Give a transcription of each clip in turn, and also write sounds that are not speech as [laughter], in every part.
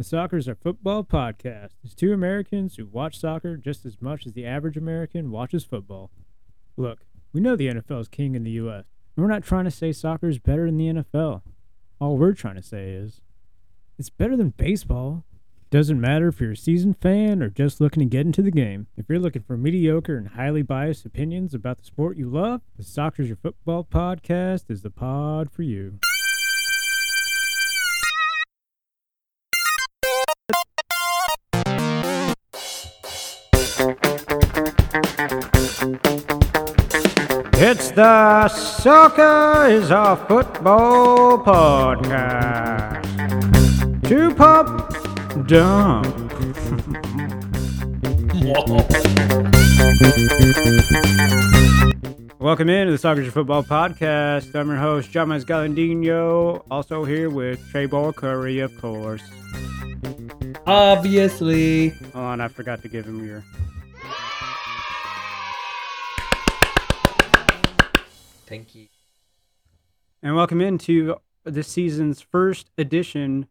The Soccer's Our Football podcast is two Americans who watch soccer just as much as the average American watches football. Look, we know the NFL is king in the U.S., and we're not trying to say soccer is better than the NFL. All we're trying to say is it's better than baseball. Doesn't matter if you're a seasoned fan or just looking to get into the game. If you're looking for mediocre and highly biased opinions about the sport you love, the Soccer's Your Football podcast is the pod for you. It's the Soccer is a Football podcast. Two Pump Dump. Welcome in to the Soccer is a Football podcast. I'm your host, John Galandino. Also here with Trebor Curry, of course. Obviously. Hold on, I forgot to give him your. Thank you. And welcome into this season's first edition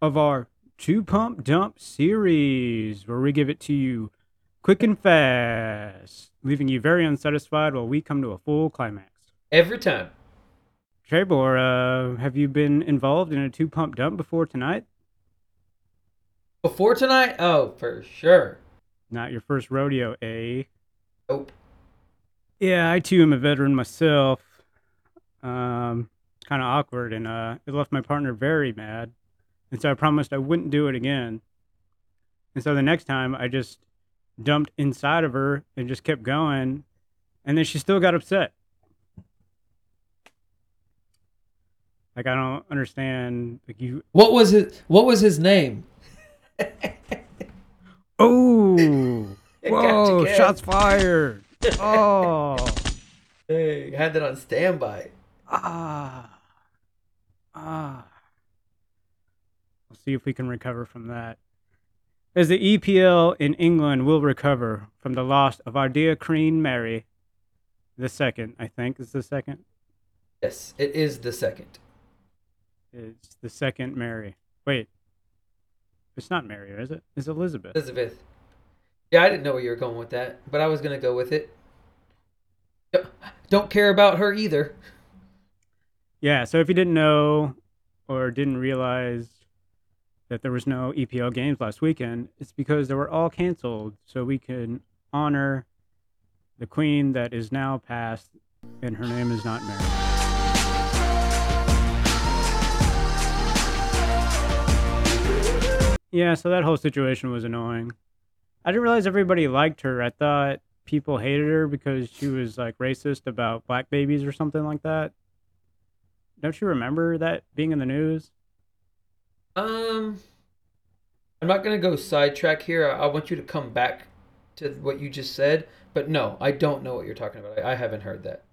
of our Two Pump Dump series, where we give it to you quick and fast, leaving you very unsatisfied while we come to a full climax. Every time. Trebor, uh, have you been involved in a two pump dump before tonight? Before tonight? Oh, for sure. Not your first rodeo, eh? Nope. Yeah, I too am a veteran myself. Um, kind of awkward, and uh, it left my partner very mad. And so I promised I wouldn't do it again. And so the next time I just dumped inside of her and just kept going, and then she still got upset. Like I don't understand. Like you. What was his What was his name? [laughs] Oh. [laughs] Whoa! Shots fired. Oh. [laughs] Hey, had that on standby. Ah. Ah. We'll see if we can recover from that. As the EPL in England will recover from the loss of our dear Queen Mary, the second, I think, is the second. Yes, it is the second. It's the second Mary. Wait. It's not Mary, is it? It's Elizabeth. Elizabeth. Yeah, I didn't know where you were going with that, but I was gonna go with it. Don't- care about her either. Yeah, so if you didn't know or didn't realize that there was no EPL games last weekend, it's because they were all canceled so we can honor the queen that is now passed and her name is not Mary. Yeah, so that whole situation was annoying. I didn't realize everybody liked her. I thought people hated her because she was like racist about black babies or something like that. Don't you remember that being in the news? Um, I'm not gonna go sidetrack here. I, I want you to come back to what you just said. But no, I don't know what you're talking about. I, I haven't heard that.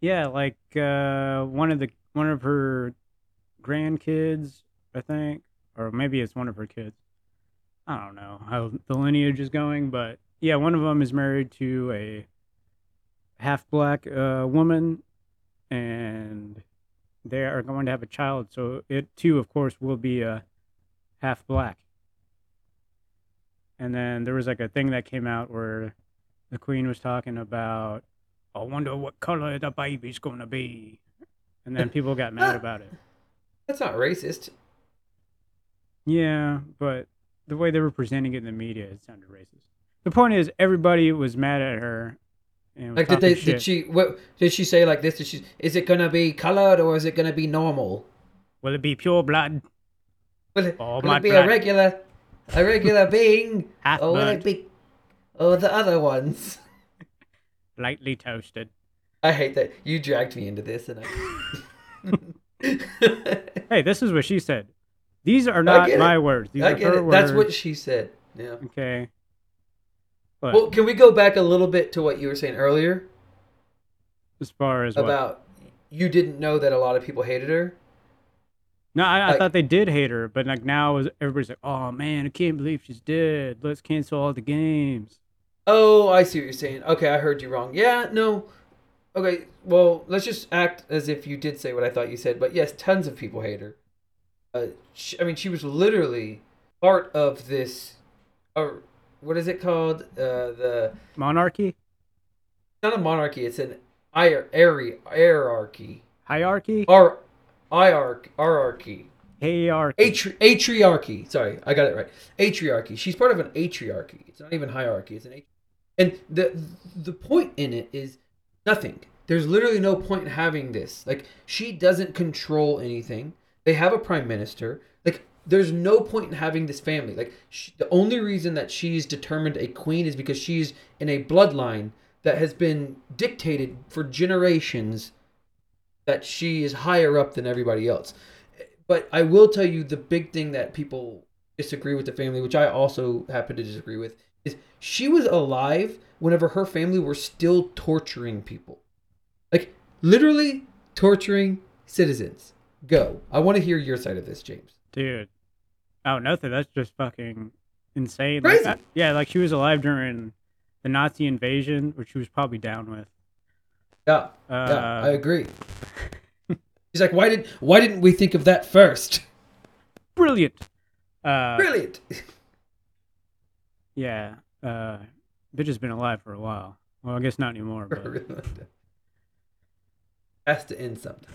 Yeah, like uh, one of the one of her grandkids, I think, or maybe it's one of her kids. I don't know how the lineage is going, but yeah, one of them is married to a half black uh, woman, and they are going to have a child. So it too, of course, will be a half black. And then there was like a thing that came out where the queen was talking about, I wonder what color the baby's going to be. And then people got mad about it. [laughs] That's not racist. Yeah, but the way they were presenting it in the media, it sounded racist. The point is, everybody was mad at her. And Like, did they? shit. Did she? What did she say? Like this? Did she? Is it gonna be colored or is it gonna be normal? Will it be pure blood? Will it, will it be blood. a regular, a regular [laughs] being, Half or will it be, or the other ones? [laughs] Lightly toasted. I hate that you dragged me into this, and I. [laughs] Hey, this is what she said. These are not get it. my words. These I are get her it. words. That's what she said. Yeah. Okay. But Well, can we go back a little bit to what you were saying earlier as far as what? about you didn't know that a lot of people hated her? No, I, I thought they did hate her, but like now is- everybody's like, "Oh man, I can't believe she's dead. Let's cancel all the games." Oh, I see what you're saying. Okay, I heard you wrong. Yeah, no. Okay, well, let's just act as if you did say what I thought you said. But yes, tons of people hate her. Uh, she, I mean, she was literally part of this. Uh, what is it called? Uh, the Monarchy? not a monarchy. It's an hier- hierarchy. Hierarchy. Hierarchy? Ar- hierarchy. Hierarchy. Atri- atriarchy. Sorry, I got it right. Atriarchy. She's part of an atriarchy. It's not even hierarchy. It's an and the the point in it is nothing. There's literally no point in having this. Like she doesn't control anything. They have a prime minister. Like there's no point in having this family. Like she, the only reason that she's determined a queen is because she's in a bloodline that has been dictated for generations that she is higher up than everybody else. But I will tell you the big thing that people disagree with the family, which I also happen to disagree with, is she was alive whenever her family were still torturing people. Like literally torturing citizens. Go. I want to hear your side of this, James. Dude. Oh, nothing. That's just fucking insane. Crazy. Like, yeah, like she was alive during the Nazi invasion, which she was probably down with. Yeah. Uh, Yeah, I agree. He's like, why did why didn't we think of that first? brilliant. Uh, Brilliant. Yeah. Uh, bitch has been alive for a while. Well, I guess not anymore, but [laughs] Has to end sometime.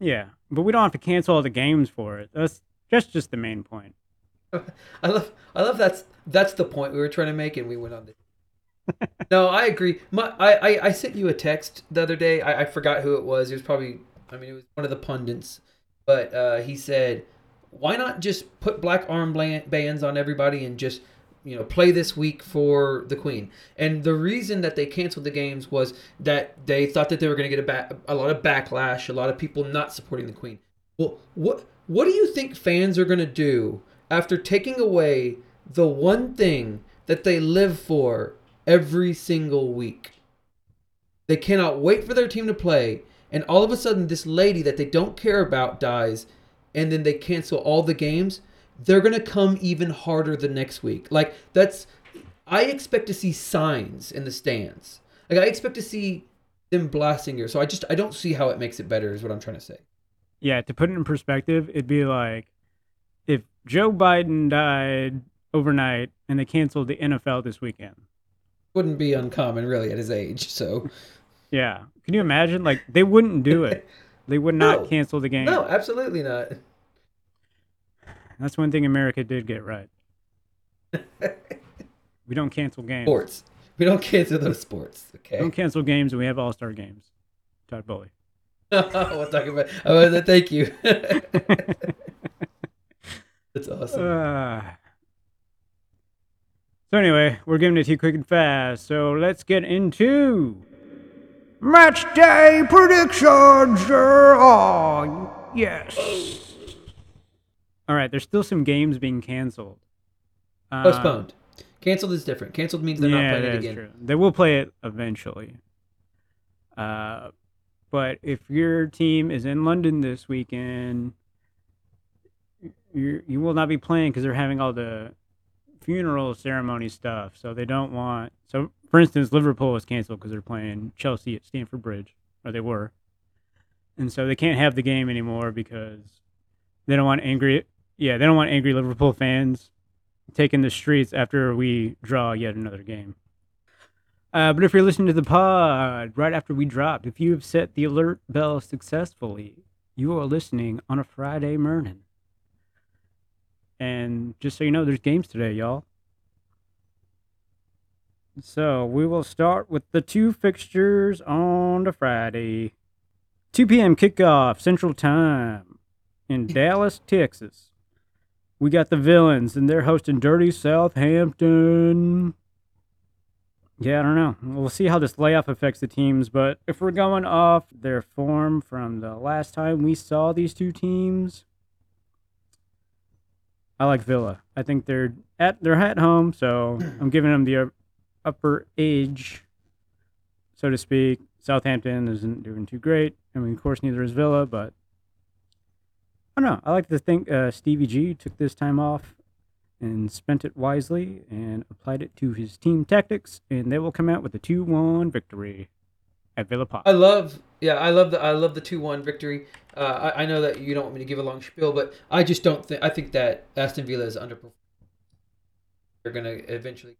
Yeah. But we don't have to cancel all the games for it. That's that's just the main point. [laughs] I love I love that's that's the point we were trying to make and we went on this. [laughs] no, I agree. My I, I, I sent you a text the other day. I, I forgot who it was. It was probably I mean it was one of the pundits. But uh, he said, Why not just put black arm bands on everybody and just you know play this week for the queen. And the reason that they canceled the games was that they thought that they were going to get a, a lot of backlash a lot of people not supporting the queen. Well what what do you think fans are going to do after taking away the one thing that they live for every single week? They cannot wait for their team to play and all of a sudden this lady that they don't care about dies and then they cancel all the games they're going to come even harder the next week like that's i expect to see signs in the stands like i expect to see them blasting here. so i just i don't see how it makes it better is what i'm trying to say Yeah, to put it in perspective, it'd be like if Joe Biden died overnight and they canceled the NFL this weekend. wouldn't be uncommon really at his age so [laughs] Yeah. Can you imagine? Like they wouldn't do it. [laughs] They would not No. cancel the game. no absolutely not That's one thing America did get right. [laughs] We don't cancel games. sports we don't cancel those sports We okay don't cancel games and we have all star games. Todd Boehly. [laughs] we'll talk about oh thank you [laughs] that's awesome Uh, [sighs] so anyway, we're giving it to you quick and fast. So let's get into match day predictions. Oh yes. All right, there's still some games being canceled. Uh, postponed canceled is different canceled means they're not playing it again true. They will play it eventually. Uh, but if your team is in London this weekend, you you will not be playing because they're having all the funeral ceremony stuff. So they don't want. So for instance, Liverpool was canceled because they're playing Chelsea at Stamford Bridge, or they were, and so they can't have the game anymore because they don't want angry. Yeah, they don't want angry Liverpool fans taking the streets after we draw yet another game. Uh, but if you're listening to the pod right after we dropped, if you have set the alert bell successfully, you are listening on a Friday morning. And just so you know, there's games today, y'all. So we will start with the two fixtures on the Friday. 2 p.m. kickoff Central Time in [laughs] Dallas, Texas. We got the villains, and they're hosting Dirty Southampton. Yeah, I don't know. We'll see how this layoff affects the teams, but if we're going off their form from the last time we saw these two teams, I like Villa. I think they're at they're at home, so I'm giving them the upper edge, so to speak. Southampton isn't doing too great. I mean, of course, neither is Villa, but I don't know. I like to think uh, Stevie G took this time off and spent it wisely and applied it to his team tactics, and they will come out with a 2 1 victory at Villa Park. I love, yeah, I love the I love the two one victory. Uh, I, I know that you don't want me to give a long spiel, but I just don't think I think that Aston Villa is underperforming. They're gonna eventually.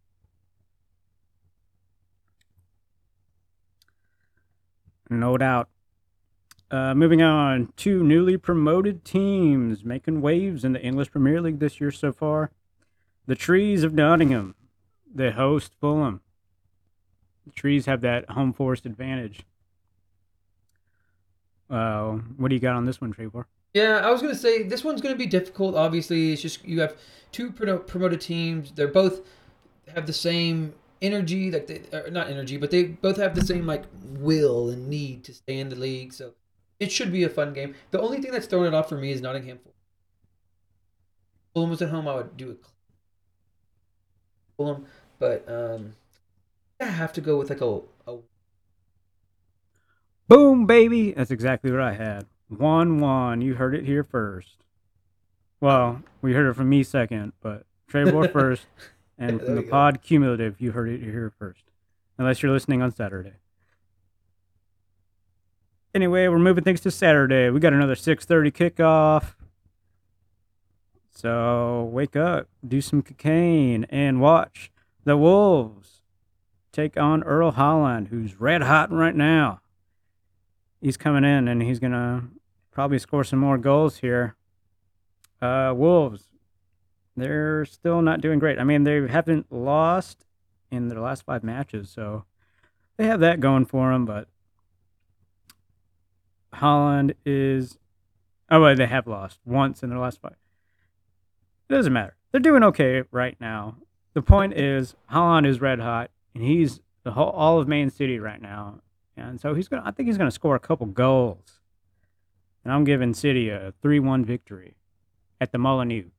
No doubt. Uh, moving on, two newly promoted teams making waves in the English Premier League this year so far. The Trees of Nottingham, they host Fulham. The Trees have that home forest advantage. Uh, what do you got on this one, Trevor? Yeah, I was gonna say this one's gonna be difficult. Obviously, it's just you have two promoted teams. They're both have the same energy, like they or not energy, but they both have the same like will and need to stay in the league. So it should be a fun game. The only thing that's throwing it off for me is Nottingham. Fulham. Fulham was at home. I would do it. Fulham, but um, I have to go with like a, a Boom, baby! That's exactly what I had. 1 1. You heard it here first. Well, we heard it from me second, but Trevor [laughs] first. And There from the go. pod cumulative, you heard it here first. Unless you're listening on Saturday. Anyway, we're moving things to Saturday. We got another 6:30 kickoff. So wake up, do some cocaine, and watch the Wolves take on Erling Haaland, who's red hot right now. He's coming in and he's gonna probably score some more goals here. Uh, Wolves, they're still not doing great. I mean, they haven't lost in their last five matches, so they have that going for them. But Haaland is, oh, well, they have lost once in their last five. It doesn't matter. They're doing okay right now. The point is, Haaland is red hot, and he's the whole all of Man City right now, and so he's gonna. I think he's gonna score a couple goals, and I'm giving City a three-one victory at the Molineux.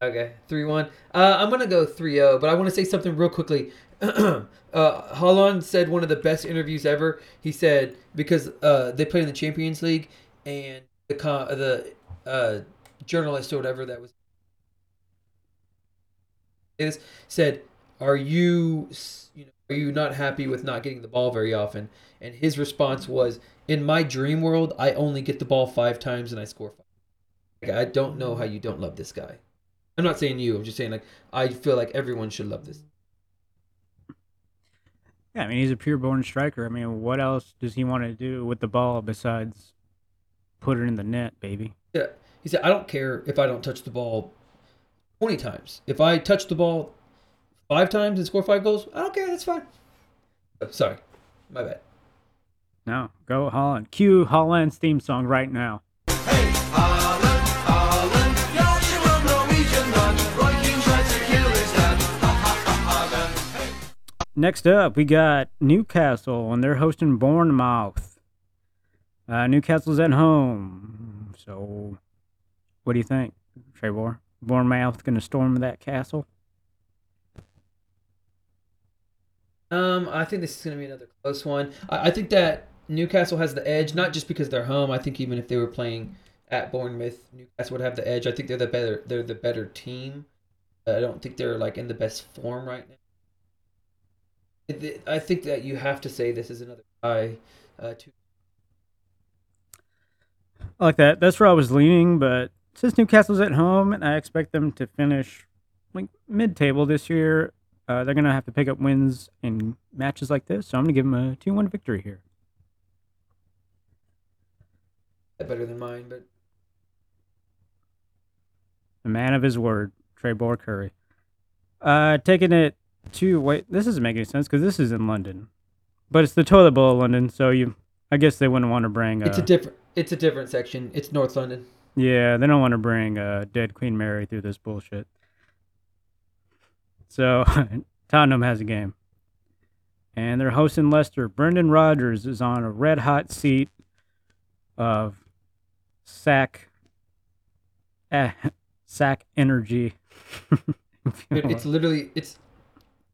Okay, three one. Uh, I'm gonna go 3-0, but I want to say something real quickly. [clears throat] uh, Haaland said one of the best interviews ever. He said because uh, they played in the Champions League and the con- the uh, journalist or whatever that was is said, "Are you you know are you not happy with not getting the ball very often?" And his response was, "In my dream world, I only get the ball five times and I score five. Like, I don't know how you don't love this guy." I'm not saying you. I'm just saying like I feel like everyone should love this. Yeah, I mean he's a pure-born striker. I mean, what else does he want to do with the ball besides put it in the net, baby? Yeah, he said I don't care if I don't touch the ball 20 times. If I touch the ball five times and score five goals, I don't care. That's fine. Oh, sorry, my bad. No, go Haaland. Cue Haaland's theme song right now. Next up, we got Newcastle, and they're hosting Bournemouth. Uh, Newcastle's at home. So, what do you think, Trevor? Bournemouth going to storm that castle? Um, I think this is going to be another close one. I, I think that Newcastle has the edge, not just because they're home. I think even if they were playing at Bournemouth, Newcastle would have the edge. I think they're the better. They're the better team. I don't think they're like in the best form right now. I think that you have to say this is another tie. Uh, to I like that. That's where I was leaning, but since Newcastle's at home and I expect them to finish like mid-table this year, uh, they're gonna have to pick up wins in matches like this. So I'm gonna give them a two-one victory here. better than mine, but The man of his word, Trey Trebor Curry. Uh, taking it to wait. This doesn't make any sense because this is in London, but it's the toilet bowl of London. So you, I guess they wouldn't want to bring. Uh, it's a different. It's a different section. It's North London. Yeah, they don't want to bring uh, dead Queen Mary through this bullshit. So [laughs] Tottenham has a game, and they're hosting Leicester. Brendan Rodgers is on a red hot seat of sack, eh, [laughs] sack energy. [laughs] It's literally it's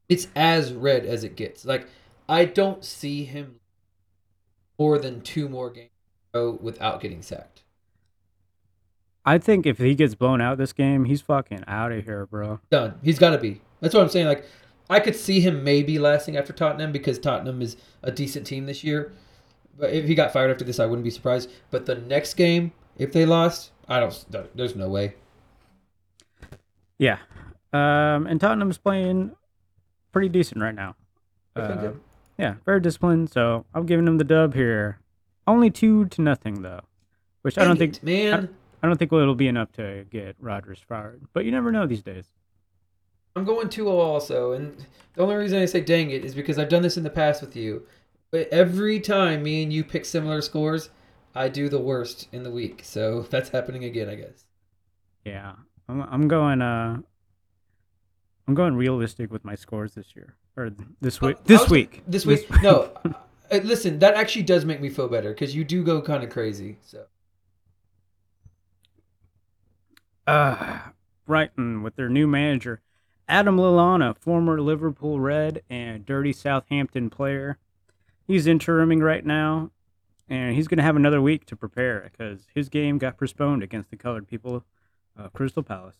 it's as red as it gets. Like I don't see him more than two more games in a row without getting sacked. I think if he gets blown out this game, he's fucking out of here, bro. Done. He's got to be. That's what I'm saying. Like I could see him maybe lasting after Tottenham because Tottenham is a decent team this year. But if he got fired after this, I wouldn't be surprised. But the next game, if they lost, I don't. There's no way. Yeah. Um, and Tottenham's playing pretty decent right now. Uh, yeah, very disciplined. So I'm giving them the dub here. Only two to nothing though, which I don't Dang think it, man. I don't think it'll be enough to get Rodgers fired. But you never know these days. I'm going 2 also, and the only reason I say dang it is because I've done this in the past with you. But every time me and you pick similar scores, I do the worst in the week. So [laughs] that's happening again, I guess. Yeah, I'm, I'm going. Uh, I'm going realistic with my scores this year or this week. Uh, This was- week. This week? No. [laughs] uh, listen, that actually does make me feel better because you do go kind of crazy. So Uh, Brighton with their new manager, Adam Lallana, former Liverpool Red and dirty Southampton player. He's interiming right now, and he's going to have another week to prepare because his game got postponed against the colored people of Crystal Palace.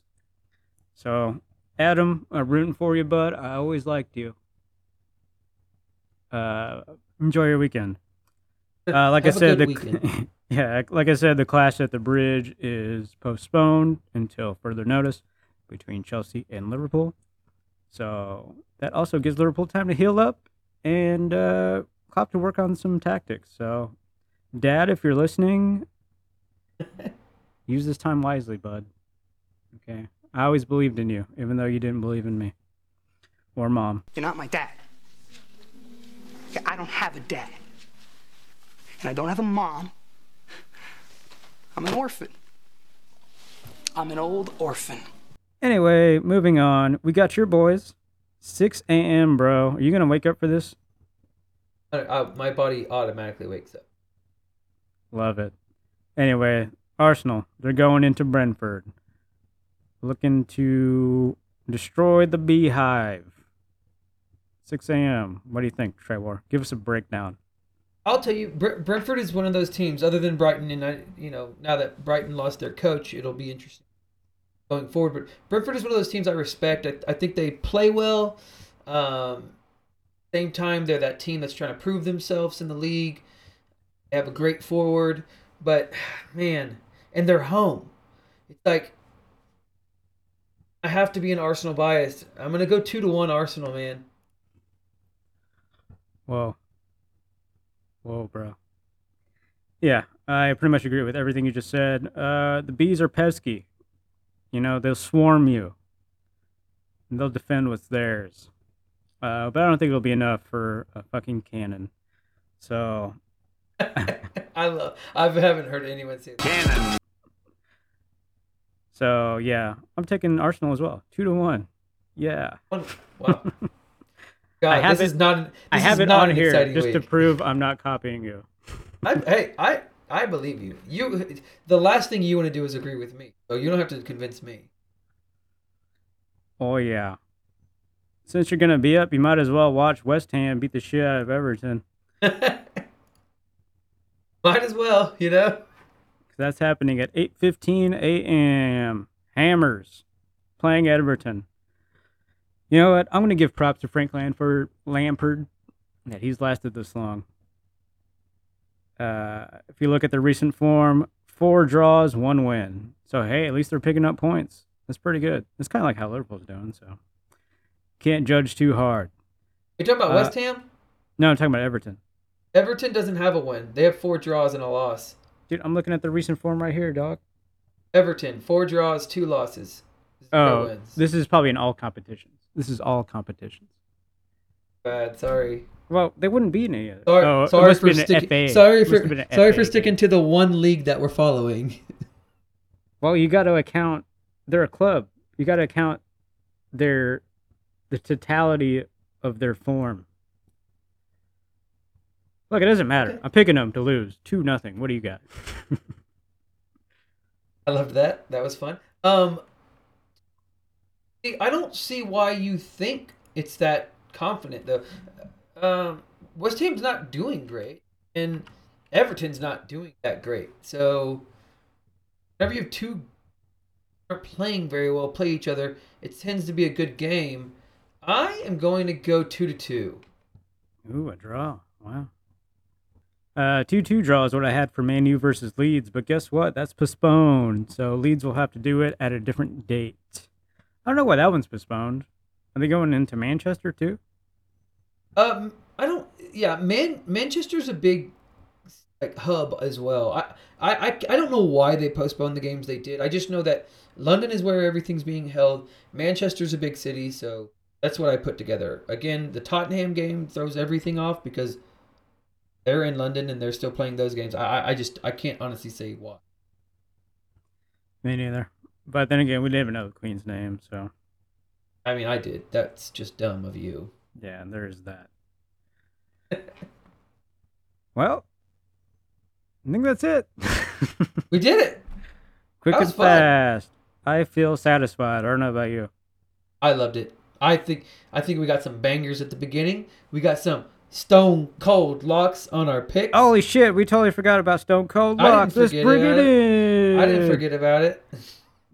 So, Adam, I'm rooting for you, bud. I always liked you. Uh, enjoy your weekend. [laughs] Uh, like I said, the, [laughs] yeah, like I said, the clash at the bridge is postponed until further notice between Chelsea and Liverpool. So that also gives Liverpool time to heal up and uh, Klopp to work on some tactics. So, Dad, if you're listening, [laughs] use this time wisely, bud. Okay, I always believed in you, even though you didn't believe in me or Mom. You're not my dad. I don't have a dad. And I don't have a mom. I'm an orphan. I'm an old orphan. Anyway, moving on. We got your boys. 6 a.m., bro. Are you gonna wake up for this? I, I, my body automatically wakes up. Love it. Anyway, Arsenal, they're going into Brentford. Looking to destroy the beehive. 6 a.m. What do you think, Trevor? Give us a breakdown. I'll tell you, Bre- Brentford is one of those teams. Other than Brighton, and I, you know, now that Brighton lost their coach, it'll be interesting going forward. But Brentford is one of those teams I respect. I, I think they play well. Um, same time, they're that team that's trying to prove themselves in the league. They have a great forward, but [sighs] man, and they're home. It's like I have to be an Arsenal biased. I'm gonna go two to one Arsenal, man. Whoa. Whoa, bro. Yeah, I pretty much agree with everything you just said. Uh, the bees are pesky. You know, they'll swarm you. And they'll defend what's theirs. Uh, but I don't think it'll be enough for a fucking cannon. So, [laughs] [laughs] I love. I haven't heard anyone say that. So yeah, I'm taking Arsenal as well. Two to one. Yeah. Wow. [laughs] God, have this is not. This I have it not on here just to prove I'm not copying you. I, hey, I I believe you. You. The last thing you want to do is agree with me. So you don't have to convince me. Oh yeah. Since you're gonna be up, you might as well watch West Ham beat the shit out of Everton. [laughs] Might as well, you know. That's happening at 8:15 a.m. Hammers playing Everton. You know what? I'm gonna give props to Frank Lampard, Lampard that he's lasted this long. Uh, if you look at the recent form, four draws, one win. So hey, at least they're picking up points. That's pretty good. That's kind of like how Liverpool's doing. So can't judge too hard. You talking about Uh, West Ham? No, I'm talking about Everton. Everton doesn't have a win. They have four draws and a loss. Dude, I'm looking at the recent form right here, dog. Everton four draws, two losses. Oh, wins. this is probably in all competitions. This is all competitions. bad. Sorry. Well, they wouldn't be in any oh, it. Sorry, Oh, sorry for have been an sticking. Sorry for have been an sorry FA for game. sticking to the one league that we're following. [laughs] Well, you got to account. They're a club. You got to account their the totality of their form. Look, it doesn't matter. Okay. I'm picking them to lose two nothing. What do you got? [laughs] I loved that. That was fun. Um, I don't see why you think it's that confident though. Um, West Ham's not doing great, and Everton's not doing that great. So, whenever you have two are playing very well, play each other, it tends to be a good game. I am going to go two to two. Ooh, a draw. Wow. Uh, 2 2 draw is what I had for Man U versus Leeds, but guess what? That's postponed. So Leeds will have to do it at a different date. I don't know why that one's postponed. Are they going into Manchester too? Um, I don't. Yeah, Man Manchester's a big like hub as well. I, I I I don't know why they postponed the games they did. I just know that London is where everything's being held. Manchester's a big city, so that's what I put together. Again, the Tottenham game throws everything off because they're in London and they're still playing those games. I I just I can't honestly say why. Me neither. But then again, we didn't even know the Queen's name, so I mean, I did. That's just dumb of you. yeah, there is that. [laughs] well, I think that's it. [laughs] We did it. Quick and fun. fast. I feel satisfied. I don't know about you. I loved it. I think I think we got some bangers at the beginning. We got some stone cold locks on our picks. Holy shit, we totally forgot about Stone Cold Locks. Let's bring it about in. I didn't forget about it.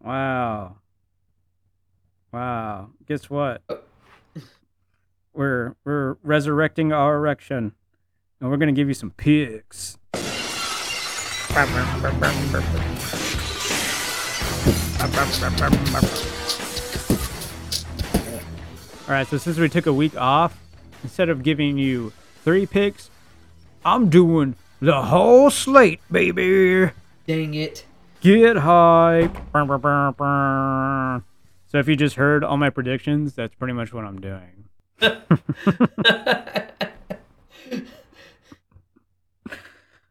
Wow. Wow. Guess what? Uh. We're we're resurrecting our erection. And we're gonna give you some picks. Alright, so since we took a week off, instead of giving you three picks, I'm doing the whole slate, baby. Dang it. Get hype. So if you just heard all my predictions, that's pretty much what I'm doing. [laughs]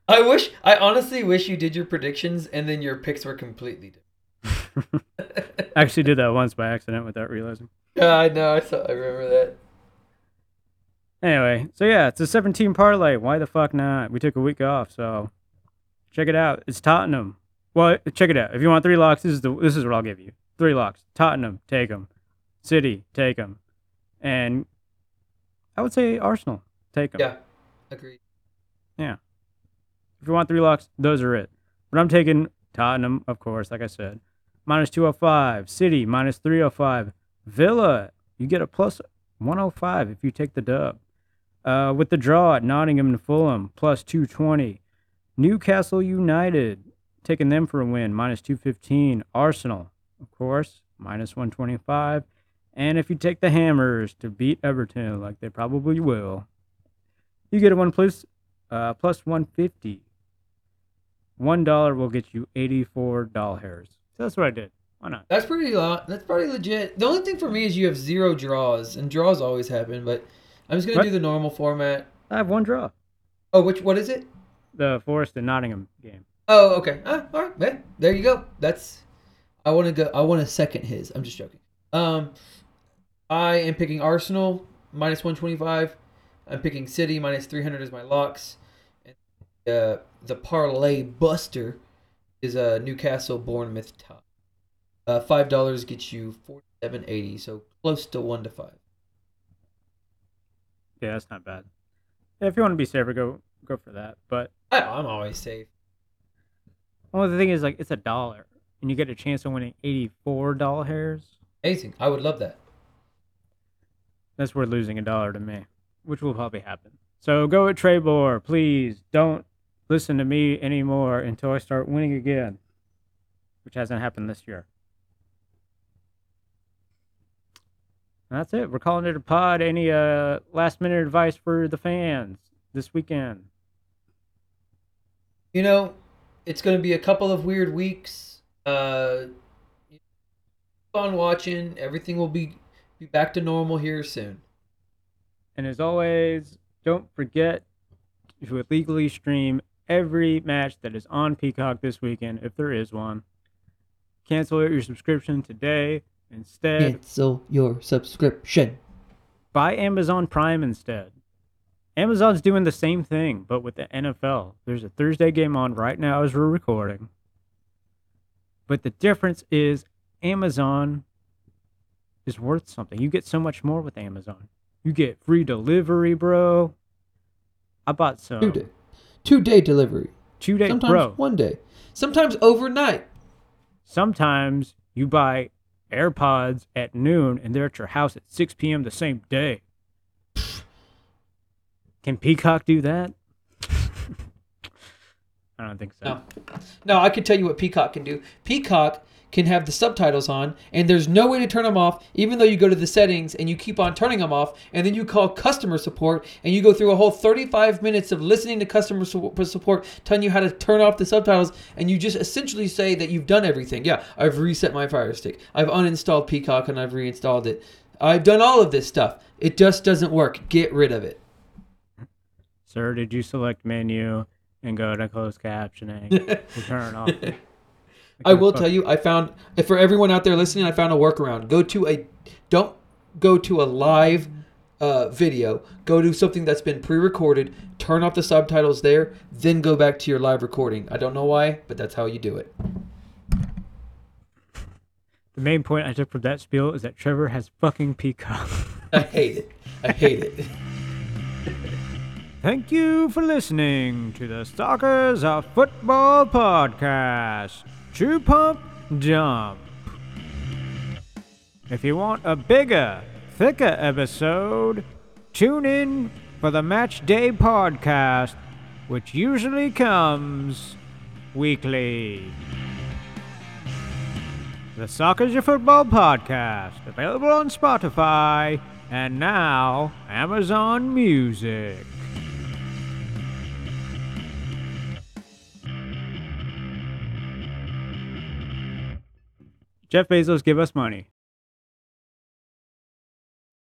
I wish I honestly wish you did your predictions and then your picks were completely different. [laughs] I actually did that once by accident without realizing. Yeah, I know. I saw. I remember that. Anyway, so yeah, it's a 17 parlay. Why the fuck not? We took a week off, so check it out. It's Tottenham. Well, check it out. If you want three locks, this is the this is what I'll give you. Three locks. Tottenham, take them. City, take them. And I would say Arsenal, take them. Yeah, agreed. Yeah. If you want three locks, those are it. But I'm taking Tottenham, of course, like I said. Minus 205. City, minus 305. Villa, you get a plus 105 if you take the dub. Uh, with the draw at Nottingham and Fulham, plus 220. Newcastle United, taking them for a win, minus 215. Arsenal, of course, minus 125. And if you take the Hammers to beat Everton, like they probably will, you get a one plus, uh, plus 150. One dollar will get you 84 doll hairs. So that's what I did. Why not? That's pretty. Lo- that's pretty legit. The only thing for me is you have zero draws, and draws always happen. But I'm just gonna What? do the normal format. I have one draw. Oh, which what is it? The Forest and Nottingham game. Oh, okay. Ah, all right. Yeah, there you go. That's. I want to go. I want to second his. I'm just joking. Um, I am picking Arsenal minus 125. I'm picking City minus 300 as my locks. And uh, the parlay buster is a uh, Newcastle Bournemouth top. Uh, five dollars gets you 47.80, so close to one to five. Yeah, that's not bad. Yeah, if you want to be safer, go go for that. But I, I'm always safe. well, the thing is, like, it's a dollar, and you get a chance of winning 84 doll hairs. Amazing. I would love that. That's worth losing a dollar to me, which will probably happen. So go at Trebor, please. Don't listen to me anymore until I start winning again, which hasn't happened this year. And that's it. We're calling it a pod. Any uh, last minute advice for the fans this weekend? You know, it's going to be a couple of weird weeks. Uh, keep on watching. Everything will be be back to normal here soon. And as always, don't forget to illegally stream every match that is on Peacock this weekend, if there is one. Cancel your subscription today. Instead, Cancel your subscription. buy Amazon Prime instead. Amazon's doing the same thing, but with the NFL. There's a Thursday game on right now as we're recording. But the difference is Amazon is worth something. You get so much more with Amazon. You get free delivery, bro. I bought some Two day, two day delivery. two day, Sometimes bro. one day. Sometimes overnight. Sometimes you buy AirPods at noon and they're at your house at 6 p.m. the same day. Can Peacock do that? I don't think so. No. No, I can tell you what Peacock can do. Peacock can have the subtitles on, and there's no way to turn them off, even though you go to the settings and you keep on turning them off, and then you call customer support, and you go through a whole 35 minutes of listening to customer su- support telling you how to turn off the subtitles, and you just essentially say that you've done everything. Yeah, I've reset my Fire Stick, I've uninstalled Peacock, and I've reinstalled it. I've done all of this stuff. It just doesn't work. Get rid of it. Sir, did you select menu and go to closed captioning [laughs] to turn off? [laughs] I will tell you, I found for everyone out there listening, I found a workaround. Go to a don't go to a live uh, video. Go to something that's been pre-recorded. Turn off the subtitles there, then go back to your live recording. I don't know why, but that's how you do it. The main point I took from that spiel is that Trevor has fucking Peacock. I hate it. I hate it. [laughs] Thank you for listening to the Stalkers of Football podcast. Two Pump Dump. If you want a bigger, thicker episode, tune in for the Match Day podcast, which usually comes weekly. The Soccer's Your Football podcast, available on Spotify and now Amazon Music. Jeff Bezos, give us money.